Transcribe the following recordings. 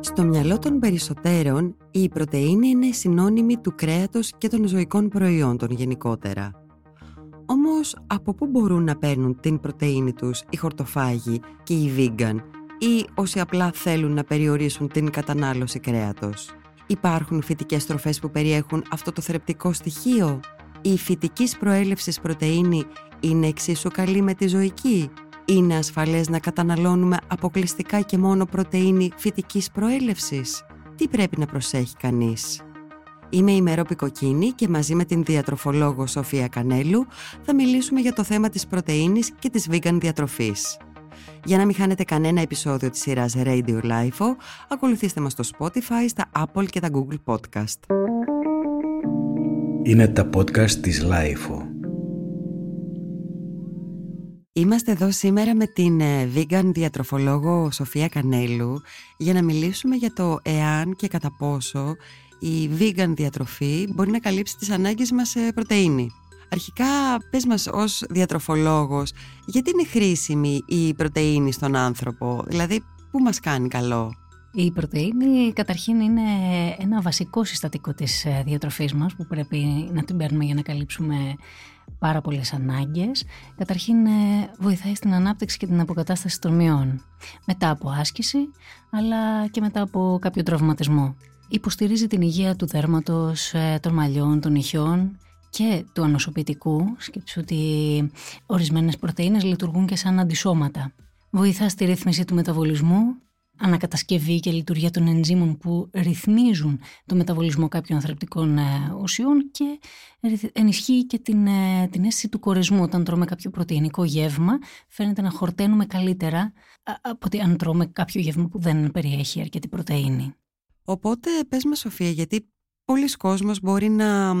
Στο μυαλό των περισσότερων, η πρωτεΐνη είναι συνώνυμη του κρέατος και των ζωικών προϊόντων γενικότερα. Όμως, από πού μπορούν να παίρνουν την πρωτεΐνη τους οι χορτοφάγοι και οι vegan ή όσοι απλά θέλουν να περιορίσουν την κατανάλωση κρέατος; Υπάρχουν φυτικές τροφές που περιέχουν αυτό το θρεπτικό στοιχείο; Η φυτικής προέλευσης πρωτεΐνη είναι εξίσου καλή με τη ζωική; Είναι ασφαλές να καταναλώνουμε αποκλειστικά και μόνο πρωτεΐνη φυτικής προέλευσης; Τι πρέπει να προσέχει κανείς; Είμαι η Μερόπη Κοκκίνη και μαζί με την διατροφολόγο Σοφία Κανέλου θα μιλήσουμε για το θέμα της πρωτεΐνης και της vegan διατροφής. Για να μην χάνετε κανένα επεισόδιο της σειράς Radio Life, ακολουθήστε μας στο Spotify, στα Apple και τα Google Podcast. Είναι τα podcast της Life. Είμαστε εδώ σήμερα με την ε, vegan διατροφολόγο Σοφία Κανέλου για να μιλήσουμε για το εάν και κατά πόσο η vegan διατροφή μπορεί να καλύψει τις ανάγκες μας σε πρωτεΐνη. Αρχικά πες μας ως διατροφολόγος γιατί είναι χρήσιμη η πρωτεΐνη στον άνθρωπο, δηλαδή πού μας κάνει καλό; Η πρωτεΐνη καταρχήν είναι ένα βασικό συστατικό της ε, διατροφής μας που πρέπει να την παίρνουμε για να καλύψουμε πάρα πολλές ανάγκες. Καταρχήν ε, βοηθάει στην ανάπτυξη και την αποκατάσταση των μειών. Μετά από άσκηση, αλλά και μετά από κάποιο τραυματισμό. Υποστηρίζει την υγεία του δέρματος, ε, των μαλλιών, των ηχιών και του ανοσοποιητικού. Σκέψου ότι ορισμένες πρωτεΐνες λειτουργούν και σαν αντισώματα. Βοηθά στη ρύθμιση του μεταβολισμού, ανακατασκευή και λειτουργία των ενζήμων που ρυθμίζουν το μεταβολισμό κάποιων θρεπτικών ε, ουσιών και ενισχύει και την, ε, την αίσθηση του κορεσμού. Όταν τρώμε κάποιο πρωτεϊνικό γεύμα φαίνεται να χορταίνουμε καλύτερα από ότι αν τρώμε κάποιο γεύμα που δεν περιέχει αρκετή πρωτεΐνη. Οπότε πες με Σοφία γιατί πολλοί κόσμος μπορεί να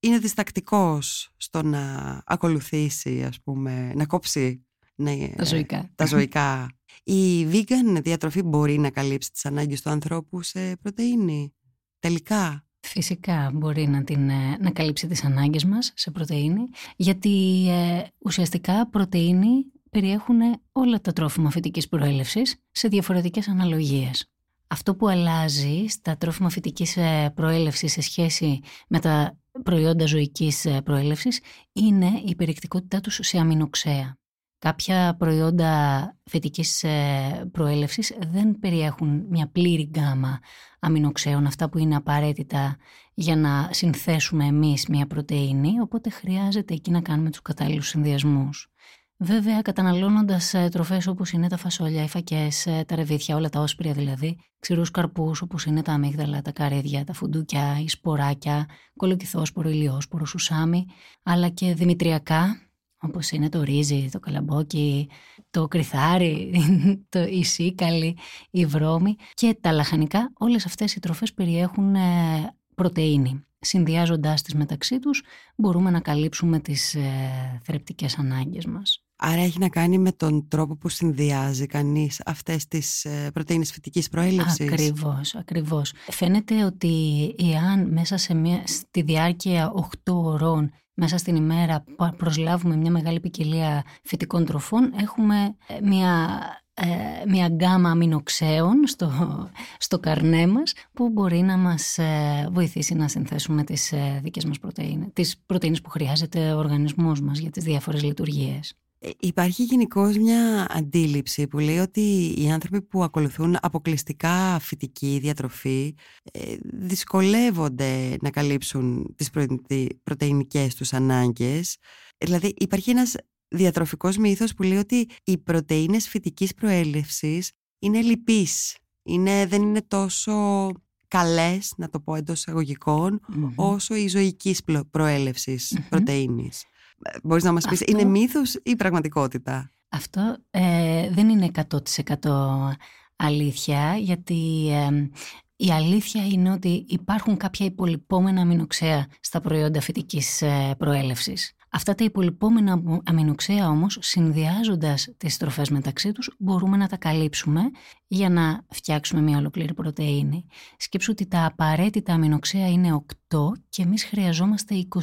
είναι διστακτικός στο να ακολουθήσει ας πούμε, να κόψει ναι, τα ζωικά. Τα ζωικά η vegan διατροφή μπορεί να καλύψει τις ανάγκες του ανθρώπου σε πρωτεΐνη. Τελικά. Φυσικά μπορεί να, την, ε, να καλύψει τις ανάγκες μας σε πρωτεΐνη, γιατί ε, ουσιαστικά πρωτεΐνη περιέχουν όλα τα τρόφιμα φυτικής προέλευσης σε διαφορετικές αναλογίες. Αυτό που αλλάζει στα τρόφιμα φυτικής ε, προέλευσης σε σχέση με τα προϊόντα ζωικής προέλευσης είναι η περιεκτικότητά τους σε αμινοξέα. Κάποια προϊόντα φυτικής ε, προέλευσης δεν περιέχουν μια πλήρη γκάμα αμινοξέων, αυτά που είναι απαραίτητα για να συνθέσουμε εμείς μια πρωτεΐνη, οπότε χρειάζεται εκεί να κάνουμε τους κατάλληλους συνδυασμούς. Βέβαια, καταναλώνοντας ε, τροφές όπως είναι τα φασόλια, οι φακές, ε, τα ρεβίθια, όλα τα όσπρια δηλαδή, ξηρούς καρπούς όπως είναι τα αμύγδαλα, τα καρέδια, τα φουντούκια, οι σποράκια, κολοκυθόσπορο, ηλιόσπορο, σουσάμι, αλλά και δημητριακά, όπως είναι το ρύζι, το καλαμπόκι, το κρυθάρι, το, η σίκαλη, η βρώμη και τα λαχανικά, όλες αυτές οι τροφές περιέχουν ε, πρωτεΐνη. Συνδυάζοντάς τις μεταξύ τους μπορούμε να καλύψουμε τις ε, θρεπτικές ανάγκες μας. Άρα έχει να κάνει με τον τρόπο που συνδυάζει κανείς αυτές τις ε, πρωτεΐνες φυτικής προέλευσης; Ακριβώς, ακριβώς. Φαίνεται ότι εάν μέσα σε μια, στη διάρκεια 8 ώρων μέσα στην ημέρα προσλάβουμε μια μεγάλη ποικιλία φυτικών τροφών, έχουμε ε, μια, ε, μια γκάμα αμινοξέων στο, στο καρνέ μας που μπορεί να μας ε, βοηθήσει να συνθέσουμε τις δικές μας πρωτεΐνες, τις πρωτεΐνες που χρειάζεται ο οργανισμός μας για τις διάφορες λειτουργίες. Ε, υπάρχει γενικώς μια αντίληψη που λέει ότι οι άνθρωποι που ακολουθούν αποκλειστικά φυτική διατροφή ε, δυσκολεύονται να καλύψουν τις πρωτεϊνικές τους ανάγκες. Δηλαδή υπάρχει ένας διατροφικός μύθος που λέει ότι οι πρωτεΐνες φυτικής προέλευσης είναι λυπείς, είναι, δεν είναι τόσο καλές, να το πω εντός όσο η ζωικής προέλευσης mm-hmm. πρωτεΐνης. Μπορείς να μας πεις, είναι μύθος ή πραγματικότητα; Αυτό ε, δεν είναι 100% αλήθεια, γιατί ε, η αλήθεια είναι ότι υπάρχουν κάποια υπολοιπόμενα αμινοξέα στα προϊόντα φυτικής ε, προέλευσης. Αυτά τα υπολοιπόμενα αμινοξέα όμως, συνδυάζοντας τις τροφές μεταξύ τους, μπορούμε να τα καλύψουμε για να φτιάξουμε μια ολοκλήρη πρωτεΐνη. Σκέψου ότι τα απαραίτητα αμινοξέα είναι 8 και εμείς χρειαζόμαστε 21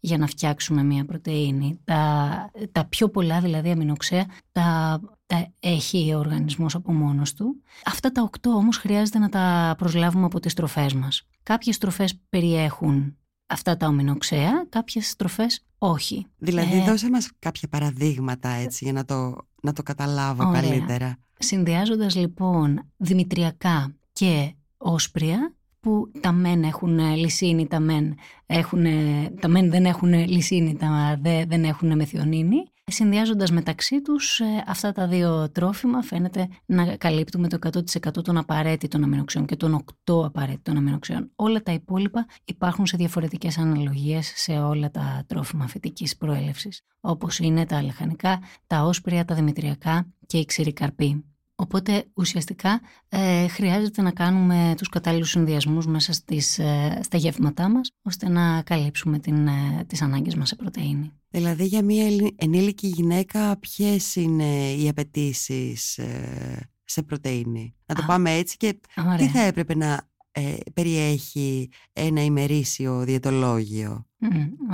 για να φτιάξουμε μια πρωτεΐνη. Τα, τα πιο πολλά δηλαδή αμινοξέα τα, τα έχει ο οργανισμός από μόνος του. Αυτά τα 8 όμως χρειάζεται να τα προσλάβουμε από τις τροφές μας. Κάποιες τροφές περιέχουν αυτά τα ομινοξέα, κάποιες τροφές όχι. Δηλαδή ε, δώσε μας κάποια παραδείγματα έτσι για να το, να το καταλάβω ωραία. καλύτερα. Συνδυάζοντας λοιπόν δημητριακά και όσπρια που τα μεν έχουν λυσίνη, τα μεν, έχουν, τα μεν δεν έχουν λυσίνη, τα δε δεν έχουν μεθιονίνη. Συνδυάζοντας μεταξύ τους ε, αυτά τα δύο τρόφιμα φαίνεται να καλύπτουμε το 100% των απαραίτητων αμινοξιών και των 8 απαραίτητων αμινοξιών. Όλα τα υπόλοιπα υπάρχουν σε διαφορετικές αναλογίες σε όλα τα τρόφιμα φυτικής προέλευσης, όπως είναι τα λαχανικά, τα όσπρια, τα δημητριακά και η ξηρή καρπή. Οπότε ουσιαστικά ε, χρειάζεται να κάνουμε τους κατάλληλους συνδυασμούς μέσα στις, ε, στα γεύματά μας ώστε να καλύψουμε την, ε, τις ανάγκες μας σε πρωτεΐνη. Δηλαδή για μια ενήλικη γυναίκα ποιες είναι οι απαιτήσεις ε, σε πρωτεΐνη; Να το πάμε έτσι και τι θα έπρεπε να ε, περιέχει ένα ημερήσιο διαιτολόγιο;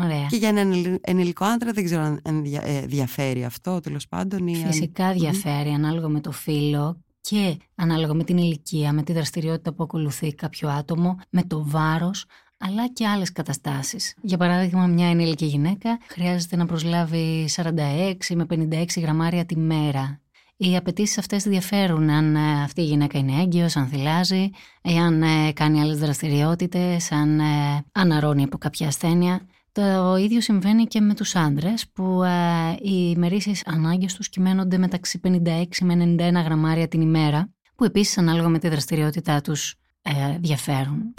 Ωραία. Και για έναν ενηλικό άντρα δεν ξέρω αν ε, διαφέρει αυτό τέλος πάντων. Ή Φυσικά διαφέρει ανάλογα με το φύλλο και ανάλογα με την ηλικία, με τη δραστηριότητα που ακολουθεί κάποιο άτομο, με το βάρος, αλλά και άλλες καταστάσεις. Για παράδειγμα, μια ενήλικη γυναίκα χρειάζεται να προσλάβει 46 με 56 γραμμάρια τη μέρα οι απαιτήσεις αυτές διαφέρουν αν ε, αυτή η γυναίκα είναι έγκυος, αν θυλάζει, αν ε, κάνει άλλες δραστηριότητες, αν ε, αναρώνει από κάποια ασθένεια. Το ίδιο συμβαίνει και με τους άντρες που οι ημερήσεις ανάγκες τους κυμαίνονται μεταξύ 56 με 91 γραμμάρια την ημέρα που επίσης ανάλογα με τη δραστηριότητά τους διαφέρουν.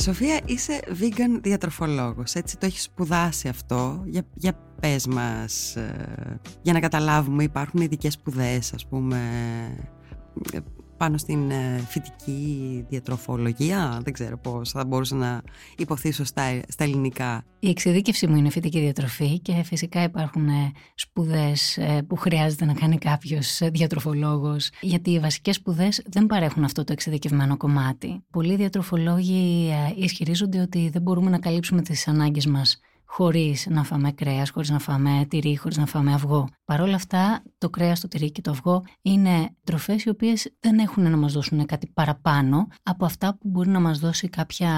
Σοφία, είσαι vegan διατροφολόγος, έτσι; Το έχεις σπουδάσει αυτό; Για, για πες μας, ε, για να καταλάβουμε υπάρχουν ειδικές σπουδές, ας πούμε, πάνω στην ε, φυτική διατροφολογία. Δεν ξέρω πώς θα μπορούσα να υποθεί σωστά στα ελληνικά. Η εξειδίκευση μου είναι φυτική διατροφή και φυσικά υπάρχουν ε, σπουδές ε, που χρειάζεται να κάνει κάποιος διατροφολόγος γιατί οι βασικές σπουδές δεν παρέχουν αυτό το εξειδικευμένο κομμάτι. Πολλοί διατροφολόγοι ισχυρίζονται ότι δεν μπορούμε να καλύψουμε τις ανάγκες μας χωρίς να φάμε κρέας, χωρίς να φάμε τυρί, χωρίς να φάμε αυγό. Παρ' όλα αυτά, το κρέας, το τυρί και το αυγό είναι τροφές οι οποίες δεν έχουν να μας δώσουν κάτι παραπάνω από αυτά που μπορεί να μας δώσει κάποια,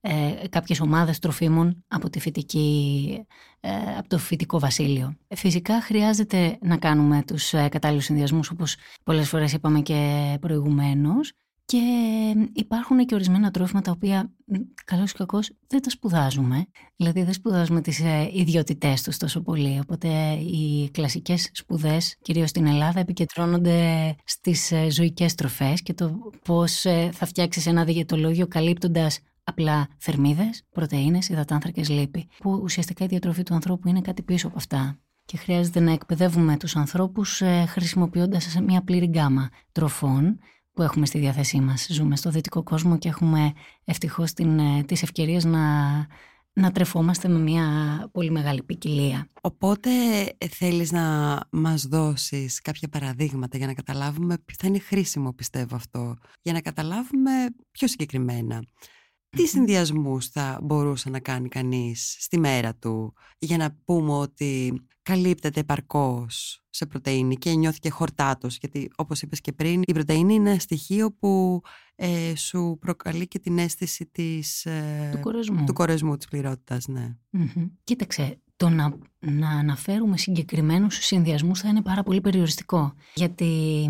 ε, κάποιες ομάδες τροφίμων από, τη φυτική, ε, από το φυτικό βασίλειο. Φυσικά χρειάζεται να κάνουμε τους ε, κατάλληλους συνδυασμούς όπως πολλές φορές είπαμε και προηγουμένως και υπάρχουν και ορισμένα τρόφιμα τα οποία, καλώς ή κακώς, δεν τα σπουδάζουμε. Δηλαδή δεν σπουδάζουμε τις ε, ιδιότητές τους τόσο πολύ. Οπότε οι κλασικές σπουδές, κυρίως στην Ελλάδα, επικεντρώνονται στις ε, ζωικές τροφές και το πώς ε, θα φτιάξεις ένα διαιτολόγιο καλύπτοντας απλά θερμίδες, πρωτεΐνες, υδατάνθρακες, λίπη. Που ουσιαστικά η διατροφή του ανθρώπου είναι κάτι πίσω από αυτά και χρειάζεται να εκπαιδεύουμε τους ανθρώπους χρησιμοποιώντας μια πλήρη γκάμα τροφών που έχουμε στη διάθεσή μας. Ζούμε στο δυτικό κόσμο και έχουμε ευτυχώς την, ε, τις ευκαιρίες να, να τρεφόμαστε με μια πολύ μεγάλη ποικιλία. Οπότε ε, θέλεις να μας δώσεις κάποια παραδείγματα για να καταλάβουμε, θα είναι χρήσιμο πιστεύω αυτό, για να καταλάβουμε πιο συγκεκριμένα. Τι συνδυασμούς θα μπορούσε να κάνει κανείς στη μέρα του για να πούμε ότι καλύπτεται επαρκώς σε πρωτεΐνη και νιώθει και χορτάτος; Γιατί όπως είπες και πριν η πρωτεΐνη είναι ένα στοιχείο που ε, σου προκαλεί και την αίσθηση της, ε, του κορεσμού, του κορεσμού της πληρότητας. Ναι. Κοίταξε, το να, να αναφέρουμε συγκεκριμένους συνδυασμούς θα είναι πάρα πολύ περιοριστικό γιατί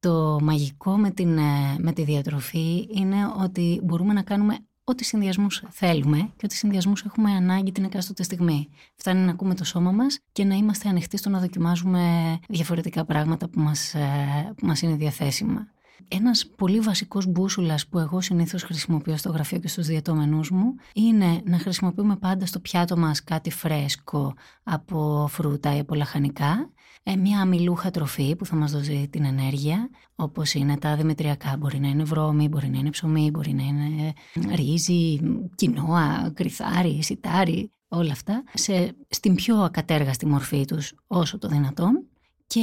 το μαγικό με, την, ε, με τη διατροφή είναι ότι μπορούμε να κάνουμε ό,τι συνδυασμούς θέλουμε και ό,τι συνδυασμούς έχουμε ανάγκη την εκάστοτε στιγμή. Φτάνει να ακούμε το σώμα μας και να είμαστε ανοιχτοί στο να δοκιμάζουμε διαφορετικά πράγματα που μας ε, που μας είναι διαθέσιμα. Ένας πολύ βασικός μπούσουλας που εγώ συνήθως χρησιμοποιώ στο γραφείο και στους διατομενούς μου είναι να χρησιμοποιούμε πάντα στο πιάτο μας κάτι φρέσκο από φρούτα ή από λαχανικά ε, μια αμυλούχα τροφή που θα μας δώσει την ενέργεια, όπως είναι τα δημητριακά. Μπορεί να είναι βρώμη, μπορεί να είναι ψωμί, μπορεί να είναι ρύζι, κοινόα, κρυθάρι, σιτάρι, όλα αυτά, σε, στην πιο ακατέργαστη μορφή τους όσο το δυνατόν και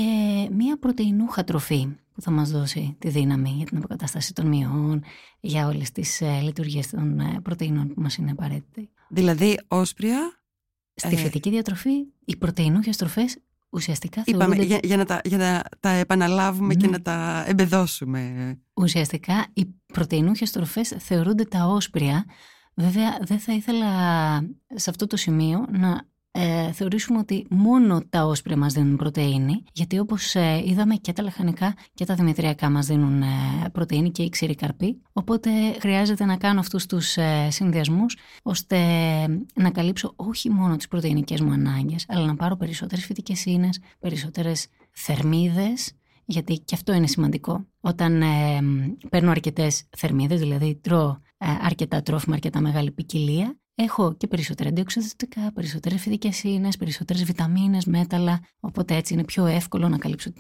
μια πρωτεϊνούχα τροφή που θα μας δώσει τη δύναμη για την αποκατάσταση των μειών, για όλες τις ε, λειτουργίες των ε, πρωτεϊνών που μας είναι απαραίτητη. Δηλαδή, όσπρια... Στη ε... φυτική διατροφή, οι πρωτεϊνούχες τροφές ουσιαστικά Είπαμε, για, για, να τα, για να τα επαναλάβουμε και ναι. να τα εμπεδώσουμε. Ουσιαστικά, οι πρωτεϊνούχες τροφές θεωρούνται τα όσπρια. Βέβαια, δεν θα ήθελα σε αυτό το σημείο να ε, θεωρήσουμε ότι μόνο τα όσπρια μας δίνουν πρωτεΐνη, γιατί όπως ε, είδαμε και τα λαχανικά και τα δημητριακά μας δίνουν ε, πρωτεΐνη και οι ξηροί καρποί, οπότε χρειάζεται να κάνω αυτούς τους ε, συνδυασμούς ώστε να καλύψω όχι μόνο τις πρωτεϊνικές μου ανάγκες, αλλά να πάρω περισσότερες φυτικές ίνες, περισσότερες θερμίδες, γιατί και αυτό είναι σημαντικό. Όταν ε, παίρνω αρκετές θερμίδες, δηλαδή τρώω ε, αρκετά τρόφιμα, αρκετά μεγάλη ποικιλία, Έχω και περισσότερα αντιοξυδοτικά, περισσότερες φυτικές ίνες, περισσότερες βιταμίνες, μέταλλα, οπότε έτσι είναι πιο εύκολο να καλύψω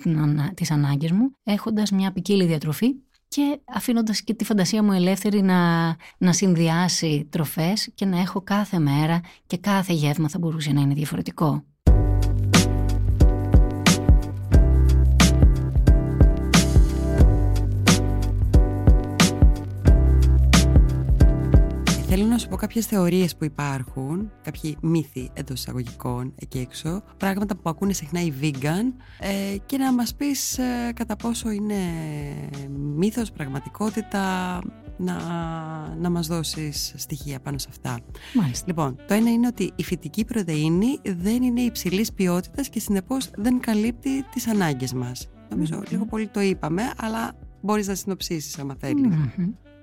τις ανάγκες μου, έχοντας μια ποικίλη διατροφή και αφήνοντας και τη φαντασία μου ελεύθερη να, να συνδυάσει τροφές και να έχω κάθε μέρα και κάθε γεύμα θα μπορούσε να είναι διαφορετικό. Σου πω κάποιες θεωρίες που υπάρχουν, κάποιοι μύθοι εντός εισαγωγικών εκεί έξω, πράγματα που ακούνε συχνά οι vegan ε, και να μας πεις ε, κατά πόσο είναι μύθος, πραγματικότητα, να, να μας δώσεις στοιχεία πάνω σε αυτά. Μάλιστα. Λοιπόν, το ένα είναι ότι η φυτική πρωτεΐνη δεν είναι υψηλής ποιότητας και συνεπώς δεν καλύπτει τις ανάγκες μας. Νομίζω λίγο πολύ το είπαμε, αλλά μπορείς να συνοψίσεις άμα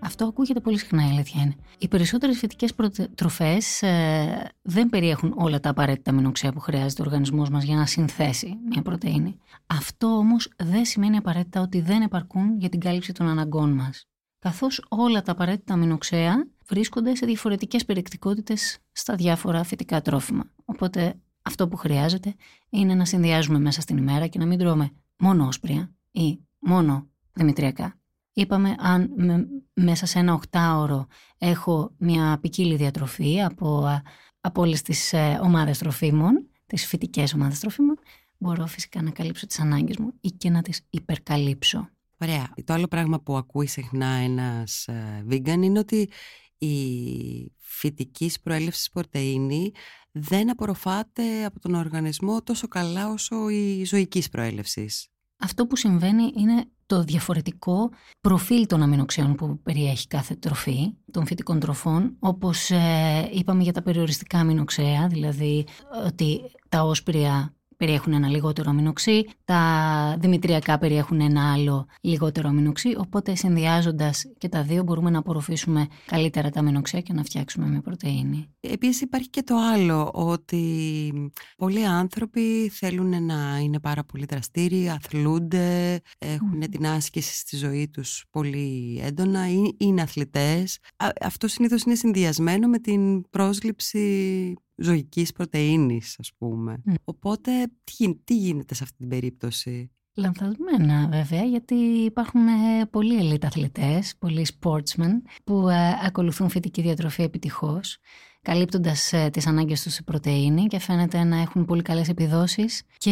αυτό ακούγεται πολύ συχνά, η αλήθεια είναι. Οι περισσότερες φυτικές τροφές ε, δεν περιέχουν όλα τα απαραίτητα αμινοξέα που χρειάζεται ο οργανισμός μας για να συνθέσει μια πρωτενη. Αυτό όμως δεν σημαίνει απαραίτητα ότι δεν επαρκούν για την κάλυψη των αναγκών μας. Καθώς όλα τα απαραίτητα αμινοξέα βρίσκονται σε διαφορετικές περιεκτικότητες στα διάφορα φυτικά τρόφιμα. Οπότε αυτό που χρειάζεται είναι να συνδυάζουμε μέσα στην ημέρα και να μην τρώμε μόνο όσπρια ή μόνο δημητριακά. Είπαμε αν μέσα σε ένα οκτάωρο έχω μια ποικίλη διατροφή από, από όλες τις ε, ομάδες τροφίμων, τις φυτικές ομάδες τροφίμων, μπορώ φυσικά να καλύψω τις ανάγκες μου ή και να τις υπερκαλύψω. Ωραία. Το άλλο πράγμα που ακούει συχνά ένας ε, vegan είναι ότι η φυτική προέλευσης πρωτεΐνη δεν απορροφάται από τον οργανισμό τόσο καλά όσο η ζωικής προέλευσης. Αυτό που συμβαίνει είναι το διαφορετικό προφίλ των αμινοξέων που περιέχει κάθε τροφή των φυτικών τροφών, όπως ε, είπαμε για τα περιοριστικά αμινοξέα, δηλαδή ότι τα όσπρια περιέχουν ένα λιγότερο αμινοξύ, τα δημητριακά περιέχουν ένα άλλο λιγότερο αμινοξύ, οπότε συνδυάζοντας και τα δύο μπορούμε να απορροφήσουμε καλύτερα τα αμινοξέα και να φτιάξουμε μια πρωτεΐνη. Επίσης υπάρχει και το άλλο, ότι πολλοί άνθρωποι θέλουν να είναι πάρα πολύ δραστήριοι, αθλούνται, έχουν την άσκηση στη ζωή τους πολύ έντονα, είναι αθλητές. Αυτό συνήθως είναι συνδυασμένο με την πρόσληψη ζωικής πρωτεΐνης ας πούμε. Οπότε τι, τι γίνεται σε αυτή την περίπτωση; Λανθασμένα βέβαια γιατί υπάρχουν ε, πολλοί ελίτ αθλητές, πολλοί sportsmen που ε, ακολουθούν φυτική διατροφή επιτυχώς καλύπτοντας ε, τις ανάγκες τους σε πρωτεΐνη και φαίνεται να έχουν πολύ καλές επιδόσεις και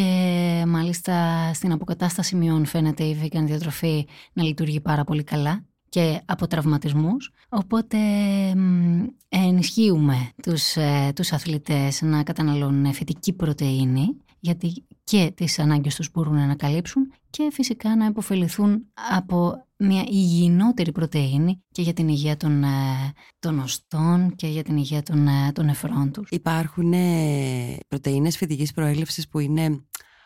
μάλιστα στην αποκατάσταση μειών φαίνεται η vegan διατροφή να λειτουργεί πάρα πολύ καλά και από τραυματισμούς, οπότε ενισχύουμε τους, ε, τους αθλητές να καταναλώνουν φυτική πρωτεΐνη, γιατί και τις ανάγκες τους μπορούν να καλύψουν και φυσικά να υποφεληθούν από μια υγιεινότερη πρωτεΐνη και για την υγεία των, ε, των οστών και για την υγεία των, ε, των νεφρών τους. Υπάρχουν πρωτεΐνες φυτικής προέλευσης που είναι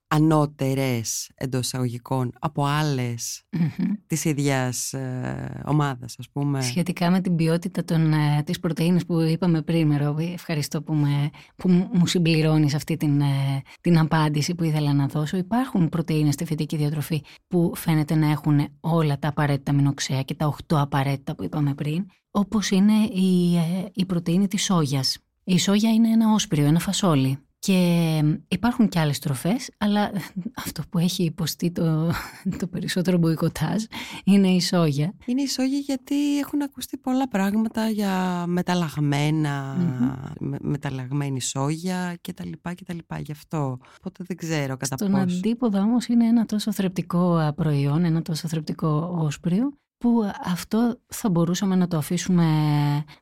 ανώτερες εντός εισαγωγικών από άλλες Μμμ. της ίδιας ε, ομάδας ας πούμε. Σχετικά με την ποιότητα των, ε, της πρωτεΐνης που είπαμε πριν, με Ρόβι, ευχαριστώ που, με, που μου- μου συμπληρώνεις αυτή την, ε, την απάντηση που ήθελα να δώσω. Υπάρχουν πρωτεΐνες στη φυτική διατροφή που φαίνεται να έχουν όλα τα απαραίτητα αμινοξέα και τα 8 απαραίτητα που είπαμε πριν, όπως είναι η, ε, η πρωτεΐνη της σόγιας. Η σόγια είναι ένα όσπριο, ένα φασόλι. Και υπάρχουν και άλλες τροφές, αλλά αυτό που έχει υποστεί το, το περισσότερο μποϊκοτάζ είναι η σόγια. Είναι η σόγια γιατί έχουν ακουστεί πολλά πράγματα για μεταλλαγμένα, με- μεταλλαγμένη σόγια και τα λοιπά και τα λοιπά. Γι' αυτό. Οπότε δεν ξέρω κατά Στον πόσο. αντίποδα όμως είναι ένα τόσο θρεπτικό α, προϊόν, ένα τόσο θρεπτικό όσπριο που α, αυτό θα μπορούσαμε να το αφήσουμε,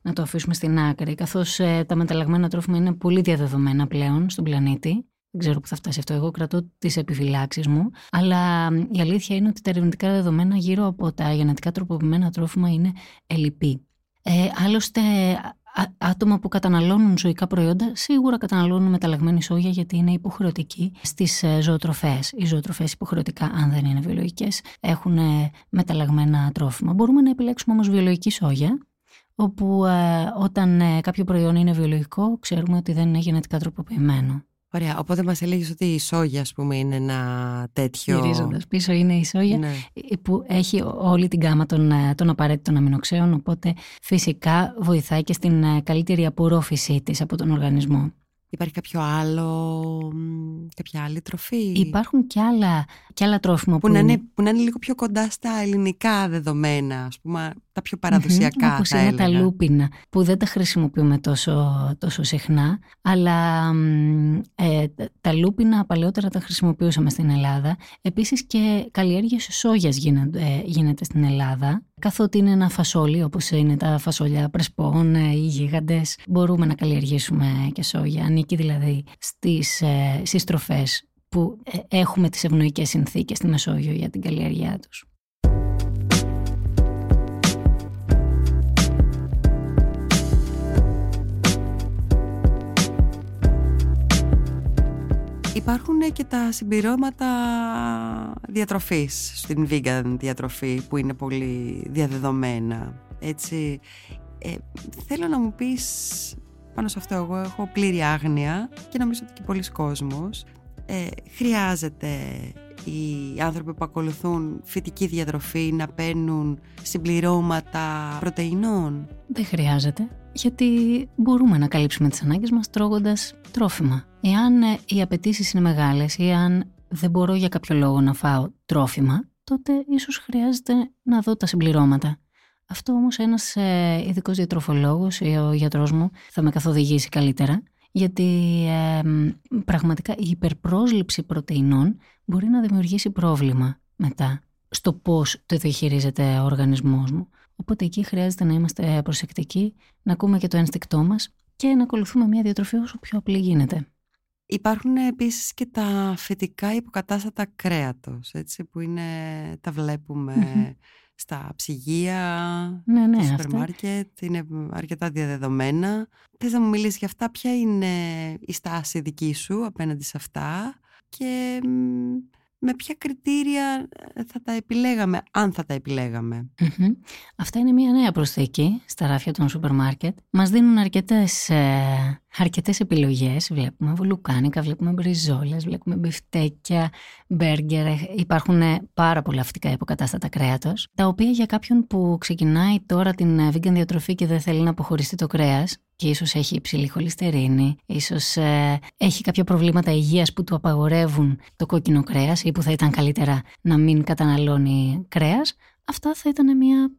να το αφήσουμε στην άκρη καθώς ε, τα μεταλλαγμένα τρόφιμα είναι πολύ διαδεδομένα πλέον στον πλανήτη. Δεν ξέρω που θα φτάσει αυτό. Εγώ κρατώ τις επιφυλάξεις μου. Αλλά μ, η αλήθεια είναι ότι τα ερευνητικά δεδομένα γύρω από τα γενετικά τροποποιημένα τρόφιμα είναι ελλειπή. Ε, άλλωστε, α- α- άτομα που καταναλώνουν ζωικά προϊόντα σίγουρα καταναλώνουν μεταλλαγμένη σόγια γιατί είναι υποχρεωτική στις ε, ζωοτροφές. Οι ζωοτροφές υποχρεωτικά, αν δεν είναι βιολογικές, έχουν ε, μεταλλαγμένα τρόφιμα. Μπορούμε να επιλέξουμε όμως βιολογική σόγια, όπου ε, όταν ε, κάποιο προϊόν είναι βιολογικό, ξέρουμε ότι δεν είναι γενετικά τροποποιημένο. Ωραία. Οπότε μας έλεγες ότι η σόγια, ας πούμε, είναι ένα τέτοιο. Γυρίζοντας πίσω είναι η σόγια Ναι. που έχει όλη την γάμα των, ε, των απαραίτητων αμινοξέων, οπότε φυσικά βοηθάει και στην ε, καλύτερη απορρόφησή της από τον οργανισμό. Υπάρχει κάποιο άλλο. μ, κάποια άλλη τροφή; Υπάρχουν και άλλα, και άλλα τρόφιμα που, να είναι, που να είναι λίγο πιο κοντά στα ελληνικά δεδομένα, ας πούμε, τα πιο παραδοσιακά Μμμ, όπως θα είναι έλεγα. τα λούπινα που δεν τα χρησιμοποιούμε τόσο, τόσο συχνά αλλά μ, ε, τα- τα λούπινα παλαιότερα τα χρησιμοποιούσαμε στην Ελλάδα επίσης και καλλιέργεια σόγιας γίνεται, ε, γίνεται στην Ελλάδα καθότι είναι ένα φασόλι όπως είναι τα φασόλια πρεσπών ε, ή γίγαντες μπορούμε να καλλιεργήσουμε και σόγια ανήκει δηλαδή στις, ε, στις τροφές που ε, έχουμε τις ευνοϊκές συνθήκες στη Μεσόγειο για την καλλιέργειά τους. Υπάρχουν και τα συμπληρώματα διατροφής στην vegan διατροφή που είναι πολύ διαδεδομένα. Έτσι, ε, θέλω να μου πεις πάνω σε αυτό εγώ έχω πλήρη άγνοια και νομίζω ότι και πολλοί κόσμος ε, χρειάζεται οι άνθρωποι που ακολουθούν φυτική διατροφή να παίρνουν συμπληρώματα πρωτεϊνών; Δεν χρειάζεται, γιατί μπορούμε να καλύψουμε τις ανάγκες μας τρώγοντας τρόφιμα. Εάν ε, οι απαιτήσεις είναι μεγάλες ή αν δεν μπορώ για κάποιο λόγο να φάω τρόφιμα, τότε ίσως χρειάζεται να δω τα συμπληρώματα. Αυτό όμως ένας ε, ειδικός διατροφολόγος ή ο γιατρός μου θα με καθοδηγήσει καλύτερα, γιατί ε, μ, πραγματικά η υπερπρόσληψη πρωτεϊνών μπορεί να δημιουργήσει πρόβλημα μετά στο πώς το διαχειρίζεται ο οργανισμός μου. Οπότε εκεί χρειάζεται να είμαστε προσεκτικοί, να ακούμε και το ένστικτό μας και να ακολουθούμε μια διατροφή όσο πιο απλή γίνεται. Υπάρχουν επίσης και τα φυτικά υποκατάστατα κρέατος, έτσι, που είναι, τα βλέπουμε Μμμ. Στα ψυγεία, Ναι, ναι, στα αυτά. σούπερ μάρκετ, είναι αρκετά διαδεδομένα. Θες να μου μιλήσεις για αυτά, ποια είναι η στάση δική σου απέναντι σε αυτά και μ, με ποια κριτήρια θα τα επιλέγαμε, αν θα τα επιλέγαμε. Μμμ. Αυτά είναι μια νέα προσθήκη στα ράφια των σούπερ μάρκετ. Μας δίνουν αρκετές, ε, αρκετές επιλογές. Βλέπουμε βουλουκάνικα, βλέπουμε μπριζόλες, βλέπουμε μπιφτέκια, μπέργκερ. Ε, Υπάρχουν ε, πάρα πολλά φυτικά υποκατάστατα κρέατος, τα οποία για κάποιον που ξεκινάει τώρα την ε, vegan διατροφή και δεν θέλει να αποχωρήσει το κρέας και ίσως έχει υψηλή χολυστερίνη, ίσως ε, έχει κάποια προβλήματα υγείας που του απαγορεύουν το κόκκινο κρέας ή που θα ήταν καλύτερα να μην καταναλώνει κρέας, αυτά θα ήταν μια,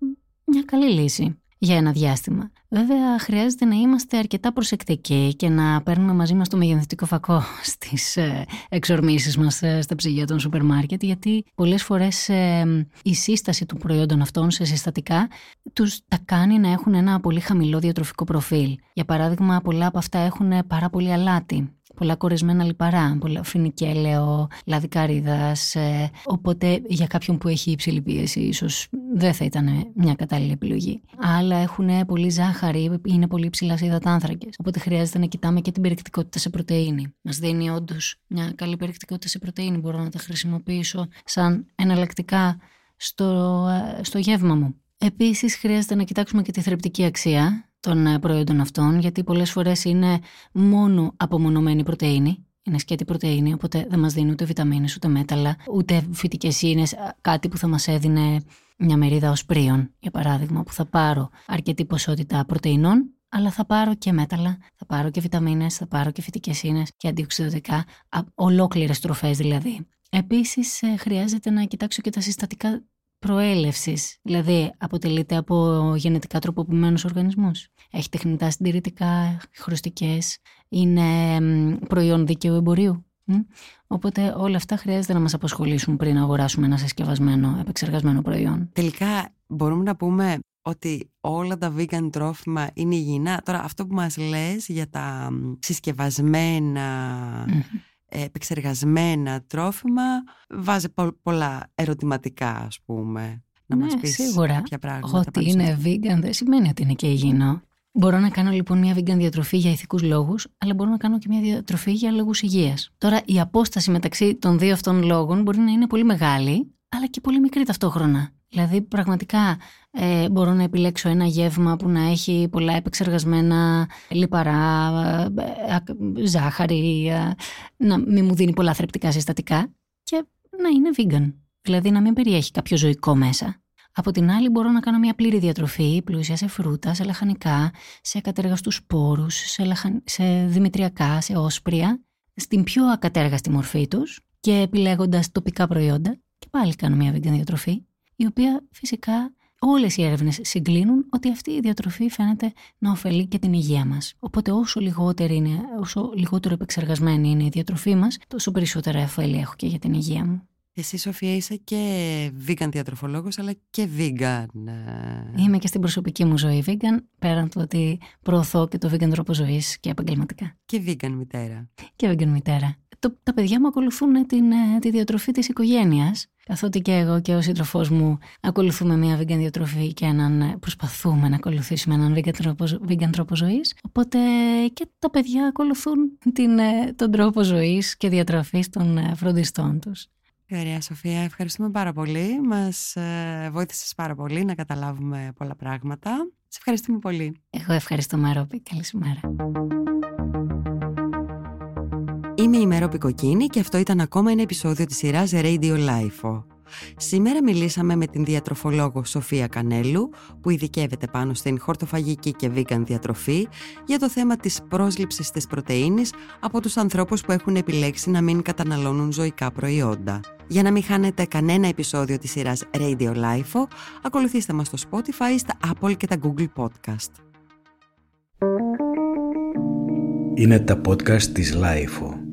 μια καλή λύση για ένα διάστημα. Βέβαια, χρειάζεται να είμαστε αρκετά προσεκτικοί και να παίρνουμε μαζί μας το μεγενθητικό φακό στις ε, εξορμήσεις μας ε, στα ψυγεία των σούπερ μάρκετ, γιατί πολλές φορές ε, η σύσταση των προϊόντων αυτών σε συστατικά τους τα κάνει να έχουν ένα πολύ χαμηλό διατροφικό προφίλ. Για παράδειγμα, πολλά από αυτά έχουν πάρα πολύ αλάτι πολλά κορεσμένα λιπαρά, πολλά φινικέλαιο, λάδι καρύδας, ε, οπότε για κάποιον που έχει υψηλή πίεση ίσως δεν θα ήταν μια κατάλληλη επιλογή. Άλλα έχουν πολύ ζάχαρη, είναι πολύ ψηλά σε υδατάνθρακες, οπότε χρειάζεται να κοιτάμε και την περιεκτικότητα σε πρωτεΐνη. Μας δίνει όντως μια καλή περιεκτικότητα σε πρωτεΐνη, μπορώ να τα χρησιμοποιήσω σαν εναλλακτικά στο, ε, στο γεύμα μου. Επίσης χρειάζεται να κοιτάξουμε και τη θρεπτική αξία των ε, προϊόντων αυτών, γιατί πολλές φορές είναι μόνο απομονωμένη πρωτεΐνη, είναι σκέτη πρωτεΐνη, οπότε δεν μας δίνει ούτε βιταμίνες, ούτε μέταλλα, ούτε φυτικές ίνες, κάτι που θα μας έδινε μια μερίδα ως πρίον, για παράδειγμα, που θα πάρω αρκετή ποσότητα πρωτεϊνών, αλλά θα πάρω και μέταλλα, θα πάρω και βιταμίνες, θα πάρω και φυτικές ίνες και αντιοξυδοτικά, ολόκληρες τροφές δηλαδή. Επίσης ε, χρειάζεται να κοιτάξω και τα συστατικά προέλευσης, δηλαδή αποτελείται από γενετικά τροποποιημένους οργανισμούς. Έχει τεχνητά συντηρητικά, χρωστικές, είναι προϊόν δίκαιου εμπορίου. Οπότε όλα αυτά χρειάζεται να μας απασχολήσουν πριν αγοράσουμε ένα συσκευασμένο, επεξεργασμένο προϊόν. Τελικά μπορούμε να πούμε ότι όλα τα vegan τρόφιμα είναι υγιεινά. Τώρα αυτό που μας λες για τα συσκευασμένα επεξεργασμένα τρόφιμα βάζει πολλά ερωτηματικά ας πούμε να ναι, μας πεις σίγουρα. ποια πράγματα ότι είναι vegan δεν σημαίνει ότι είναι και υγιεινό Μπορώ να κάνω λοιπόν μια vegan διατροφή για ηθικούς λόγους, αλλά μπορώ να κάνω και μια διατροφή για λόγους υγείας. Τώρα η απόσταση μεταξύ των δύο αυτών λόγων μπορεί να είναι πολύ μεγάλη, αλλά και πολύ μικρή ταυτόχρονα. Δηλαδή πραγματικά ε, μπορώ να επιλέξω ένα γεύμα που να έχει πολλά επεξεργασμένα λιπαρά, ε, ζάχαρη, ε, να μην μου δίνει πολλά θρεπτικά συστατικά και να είναι vegan. Δηλαδή να μην περιέχει κάποιο ζωικό μέσα. Από την άλλη μπορώ να κάνω μια πλήρη διατροφή πλούσια σε φρούτα, σε λαχανικά, σε ακατέργαστους σπόρους, σε, λαχαν... σε δημητριακά, σε όσπρια, στην πιο ακατέργαστη μορφή τους και επιλέγοντας τοπικά προϊόντα και πάλι κάνω μια vegan διατροφή η οποία φυσικά όλες οι έρευνες συγκλίνουν ότι αυτή η διατροφή φαίνεται να ωφελεί και την υγεία μας. Οπότε όσο, λιγότερη είναι, όσο λιγότερο επεξεργασμένη είναι η διατροφή μας, τόσο περισσότερα ωφέλη έχω και για την υγεία μου. Εσύ Σοφία είσαι και vegan διατροφολόγος αλλά και vegan. Ε. Είμαι και στην προσωπική μου ζωή vegan πέραν του ότι προωθώ και το vegan τρόπο ζωής και επαγγελματικά. Και vegan μητέρα. Και vegan μητέρα. Το, τα παιδιά μου ακολουθούν την, ε, τη διατροφή της οικογένειας καθότι και εγώ και ο σύντροφός μου ακολουθούμε μια vegan διατροφή και έναν, ε, προσπαθούμε να ακολουθήσουμε έναν vegan τρόπος, vegan τρόπο ζωής. Οπότε και τα παιδιά ακολουθούν την, τον τρόπο ζωής και διατροφής των φροντιστών τους. Ωραία Σοφία, ευχαριστούμε πάρα πολύ. Μας ε, βοήθησες πάρα πολύ να καταλάβουμε πολλά πράγματα. Σε ευχαριστούμε πολύ. Εγώ ευχαριστώ Μαρόπη. Καλησπέρα. Είμαι η Μερόπη Κοκκίνη και αυτό ήταν ακόμα ένα επεισόδιο της σειράς Radio Life. Σήμερα μιλήσαμε με την διατροφολόγο Σοφία Κανέλου που ειδικεύεται πάνω στην χορτοφαγική και vegan διατροφή για το θέμα της πρόσληψης της πρωτεΐνης από τους ανθρώπους που έχουν επιλέξει να μην καταναλώνουν ζωικά προϊόντα. Για να μην χάνετε κανένα επεισόδιο της σειράς Radio Life, ακολουθήστε μας στο Spotify, στα Apple και τα Google Podcast. Είναι τα podcast της Life.